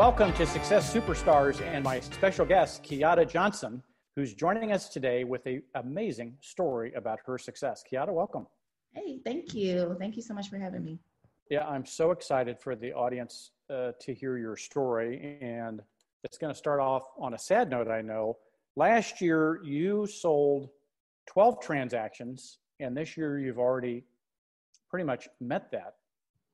Welcome to Success Superstars and my special guest, Keyatta Johnson, who's joining us today with an amazing story about her success. Keyatta, welcome. Hey, thank you. Thank you so much for having me. Yeah, I'm so excited for the audience uh, to hear your story. And it's going to start off on a sad note, I know. Last year, you sold 12 transactions, and this year, you've already pretty much met that.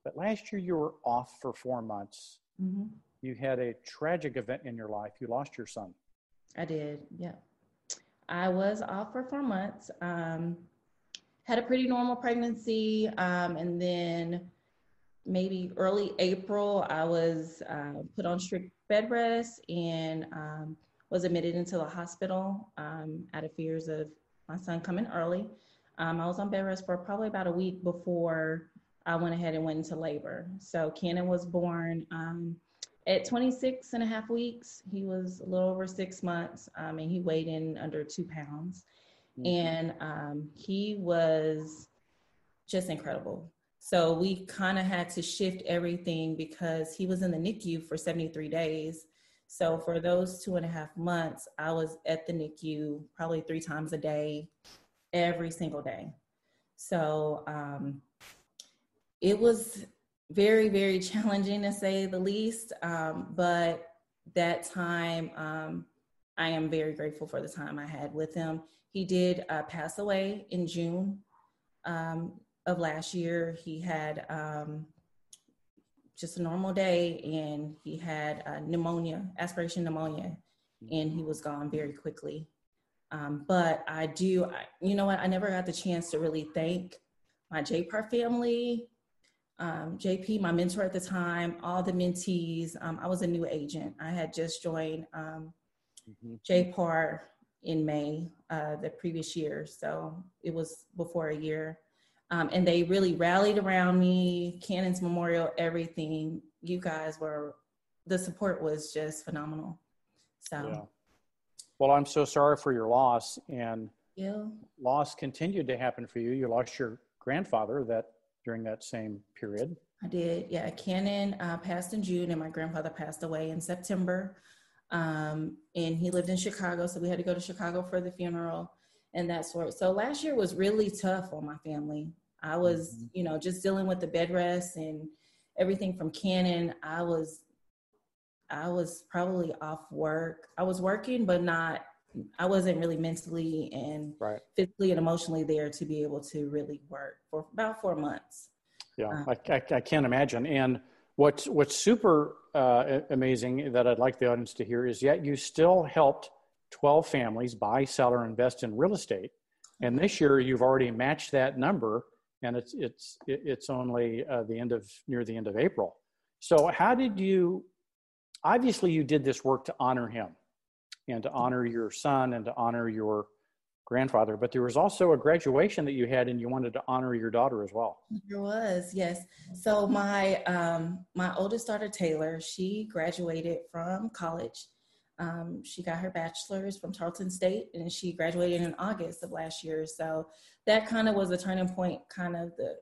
But last year, you were off for four months. Mm-hmm you had a tragic event in your life. You lost your son. I did, yeah. I was off for four months. Um, had a pretty normal pregnancy, um, and then maybe early April, I was uh, put on strict bed rest and um, was admitted into the hospital um, out of fears of my son coming early. Um, I was on bed rest for probably about a week before I went ahead and went into labor. So Cannon was born um, at 26 and a half weeks, he was a little over six months um, and he weighed in under two pounds. Mm-hmm. And um, he was just incredible. So we kind of had to shift everything because he was in the NICU for 73 days. So for those two and a half months, I was at the NICU probably three times a day, every single day. So um, it was very, very challenging to say the least. Um, but that time, um, I am very grateful for the time I had with him. He did uh, pass away in June um, of last year. He had um, just a normal day and he had uh, pneumonia, aspiration pneumonia, and he was gone very quickly. Um, but I do, I, you know what, I never got the chance to really thank my JPAR family um, JP, my mentor at the time, all the mentees. Um, I was a new agent. I had just joined um, mm-hmm. JPAR in May uh, the previous year, so it was before a year. Um, and they really rallied around me, Cannon's Memorial, everything. You guys were, the support was just phenomenal. So, yeah. well, I'm so sorry for your loss, and yeah. loss continued to happen for you. You lost your grandfather that during that same period? I did. Yeah, Cannon uh, passed in June, and my grandfather passed away in September. Um, and he lived in Chicago, so we had to go to Chicago for the funeral and that sort. So last year was really tough on my family. I was, mm-hmm. you know, just dealing with the bed rest and everything from Cannon. I was, I was probably off work. I was working, but not I wasn't really mentally and right. physically and emotionally there to be able to really work for about four months. Yeah, uh, I, I, I, can't imagine. And what's what's super uh, amazing that I'd like the audience to hear is yet you still helped 12 families buy, sell, or invest in real estate. And this year you've already matched that number, and it's it's it's only uh, the end of near the end of April. So how did you? Obviously, you did this work to honor him and to honor your son and to honor your grandfather. But there was also a graduation that you had and you wanted to honor your daughter as well. There was yes. So my um my oldest daughter taylor she graduated from college. Um, she got her bachelor's from tarleton state and she graduated in august of last year. So that kind of was a turning point kind of the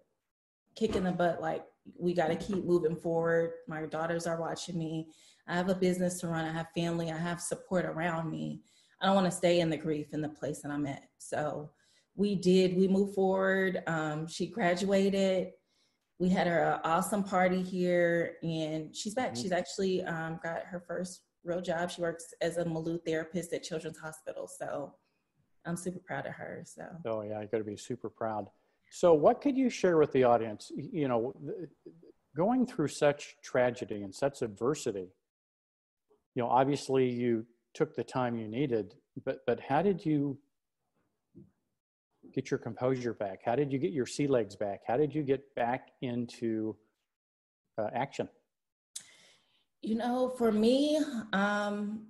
kick in the butt like we got to keep moving forward. My daughters are watching me I have a business to run, I have family, I have support around me. I don't want to stay in the grief in the place that I'm at. So we did, we moved forward. Um, she graduated. We had her awesome party here and she's back. She's actually um, got her first real job. She works as a Malou therapist at Children's Hospital. So I'm super proud of her. So. Oh yeah, I got to be super proud. So what could you share with the audience? You know, going through such tragedy and such adversity, you know, obviously you took the time you needed, but but how did you get your composure back? How did you get your sea legs back? How did you get back into uh, action? You know, for me, um,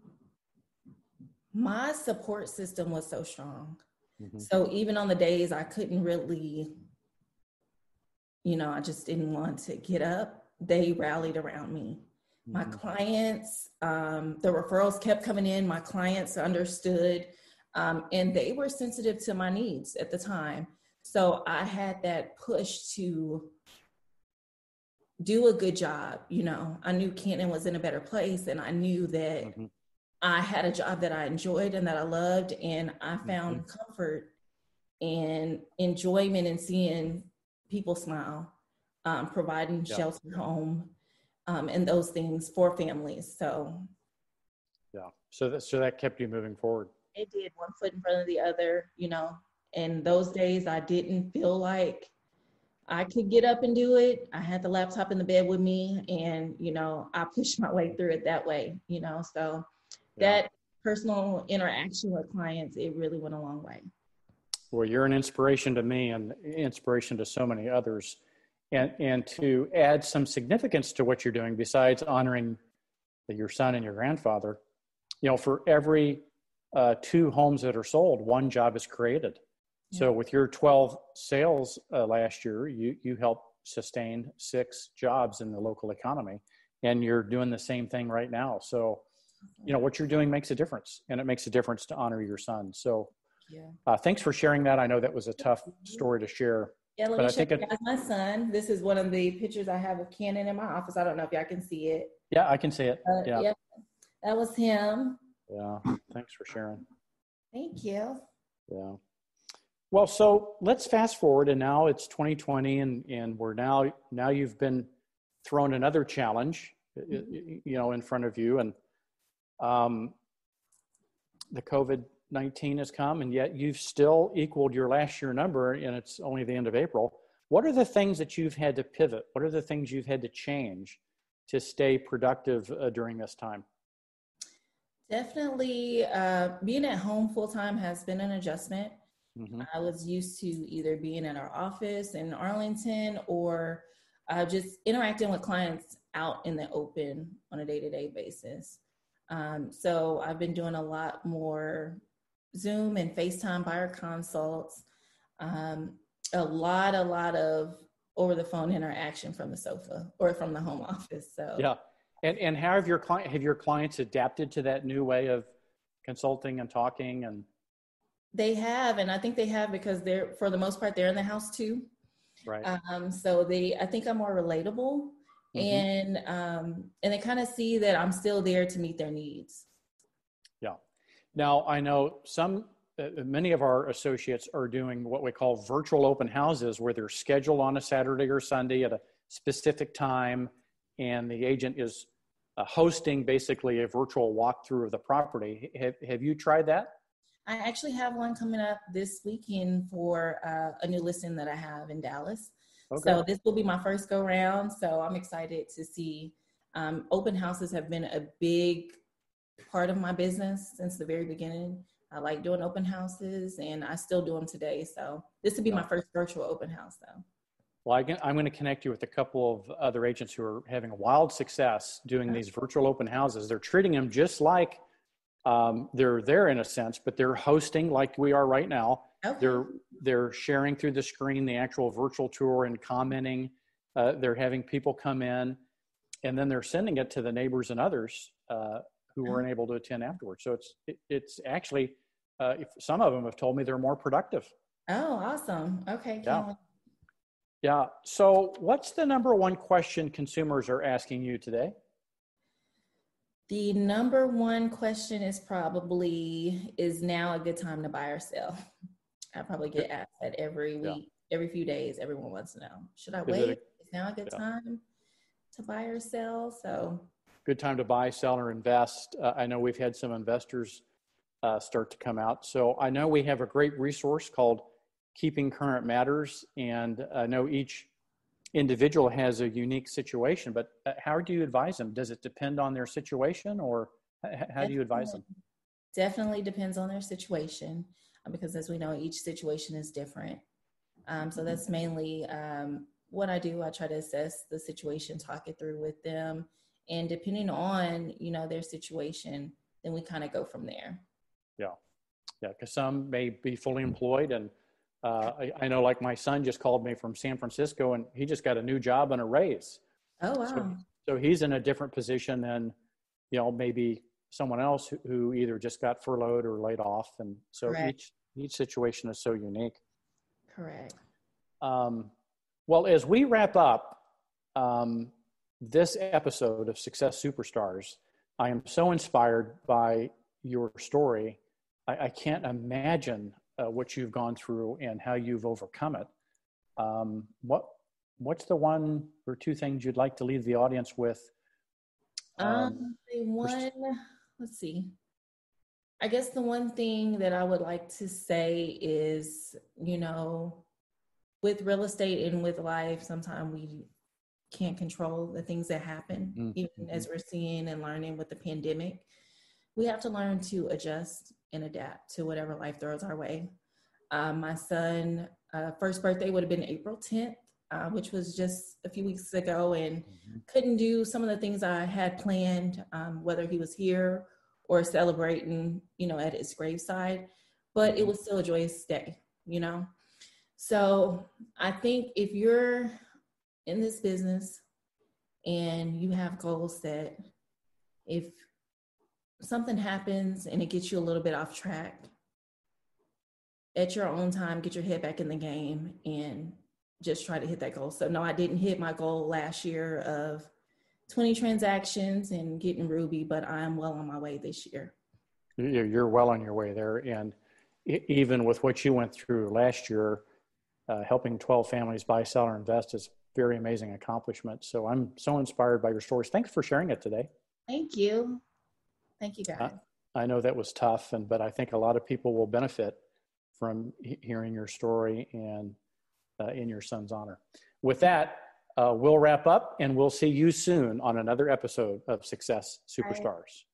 my support system was so strong. Mm-hmm. So even on the days I couldn't really, you know, I just didn't want to get up, they rallied around me. My mm-hmm. clients, um, the referrals kept coming in. My clients understood, um, and they were sensitive to my needs at the time. So I had that push to do a good job. You know, I knew Cannon was in a better place, and I knew that mm-hmm. I had a job that I enjoyed and that I loved, and I found mm-hmm. comfort and enjoyment in seeing people smile, um, providing yeah. shelter, home, um, and those things for families. So, yeah. So that so that kept you moving forward. It did one foot in front of the other. You know, and those days I didn't feel like I could get up and do it. I had the laptop in the bed with me, and you know, I pushed my way through it that way. You know, so yeah. that personal interaction with clients, it really went a long way. Well, you're an inspiration to me and inspiration to so many others. And, and to add some significance to what you're doing, besides honoring your son and your grandfather, you know, for every uh, two homes that are sold, one job is created. So with your 12 sales uh, last year, you, you helped sustain six jobs in the local economy and you're doing the same thing right now. So, you know, what you're doing makes a difference and it makes a difference to honor your son. So yeah. Uh, thanks for sharing that. I know that was a tough story to share. Yeah, let me show you guys my son. This is one of the pictures I have of Cannon in my office. I don't know if y'all can see it. Yeah, I can see it. Uh, yeah. Yep. That was him. Yeah. Thanks for sharing. Thank you. Yeah. Well, so let's fast forward, and now it's 2020, and and we're now now you've been thrown another challenge, mm-hmm. you know, in front of you, and um, the COVID 19 has come, and yet you've still equaled your last year number, and it's only the end of April. What are the things that you've had to pivot? What are the things you've had to change to stay productive uh, during this time? Definitely, uh, being at home full time has been an adjustment. Mm-hmm. I was used to either being at our office in Arlington or uh, just interacting with clients out in the open on a day to day basis. Um, so I've been doing a lot more Zoom and FaceTime buyer consults, um, a lot, a lot of over the phone interaction from the sofa or from the home office. So yeah, and and how have your client have your clients adapted to that new way of consulting and talking and they have, and I think they have because they're for the most part they're in the house too. Right. Um, so they, I think I'm more relatable, mm-hmm. and um, and they kind of see that I'm still there to meet their needs. Now I know some, uh, many of our associates are doing what we call virtual open houses, where they're scheduled on a Saturday or Sunday at a specific time, and the agent is uh, hosting basically a virtual walkthrough of the property. Have Have you tried that? I actually have one coming up this weekend for uh, a new listing that I have in Dallas. Okay. So this will be my first go round. So I'm excited to see. Um, open houses have been a big part of my business since the very beginning. I like doing open houses and I still do them today. So this would be my first virtual open house though. Well, I am going to connect you with a couple of other agents who are having a wild success doing these virtual open houses. They're treating them just like um, they're there in a sense, but they're hosting like we are right now. Okay. They're they're sharing through the screen the actual virtual tour and commenting. Uh, they're having people come in, and then they're sending it to the neighbors and others uh, who weren't able to attend afterwards. So it's it, it's actually uh, some of them have told me they're more productive. Oh, awesome! Okay. Yeah. Yeah. So, what's the number one question consumers are asking you today? The number one question is probably is now a good time to buy or sell? I probably get asked that every week, yeah. every few days. Everyone wants to know. Should I is wait? A, is now a good yeah. time to buy or sell? So good time to buy, sell, or invest. Uh, I know we've had some investors uh, start to come out. So I know we have a great resource called Keeping Current Matters, and I know each individual has a unique situation, but uh, how do you advise them? Does it depend on their situation or how Definitely. do you advise them? Definitely depends on their situation uh, because as we know, each situation is different. Um, so that's mainly um, what I do. I try to assess the situation, talk it through with them. And depending on, you know, their situation, then we kind of go from there. Yeah. Yeah. Cause some may be fully employed and uh, I, I, know like my son just called me from San Francisco and he just got a new job and a raise. Oh, wow. So, so he's in a different position than, you know, maybe someone else who, who either just got furloughed or laid off. And so each, each situation is so unique. Correct. Um, well, as we wrap up, um, this episode of Success Superstars, I am so inspired by your story. I, I can't imagine uh, what you've gone through and how you've overcome it. Um, what What's the one or two things you'd like to leave the audience with? Um, um one, let's see. I guess the one thing that I would like to say is, you know, with real estate and with life, sometimes we can't control the things that happen, mm-hmm. even as we're seeing and learning with the pandemic. We have to learn to adjust and adapt to whatever life throws our way. Um, my son' uh, first birthday would have been April 10th, uh, which was just a few weeks ago, and mm-hmm. couldn't do some of the things I had planned, um, whether he was here or celebrating, you know, at his graveside. But it mm-hmm. was still a joyous day, you know. So I think if you're in this business and you have goals set, if something happens and it gets you a little bit off track, at your own time, get your head back in the game and just try to hit that goal. So, no, I didn't hit my goal last year of 20 transactions and getting Ruby, but I'm well on my way this year. You're well on your way there. And even with what you went through last year, uh, helping 12 families buy, sell, or invest is very amazing accomplishment. So I'm so inspired by your stories. Thanks for sharing it today. Thank you. Thank you, guys. I, I know that was tough, and but I think a lot of people will benefit from hearing your story and uh, in your son's honor. With that, uh, we'll wrap up, and we'll see you soon on another episode of Success Superstars.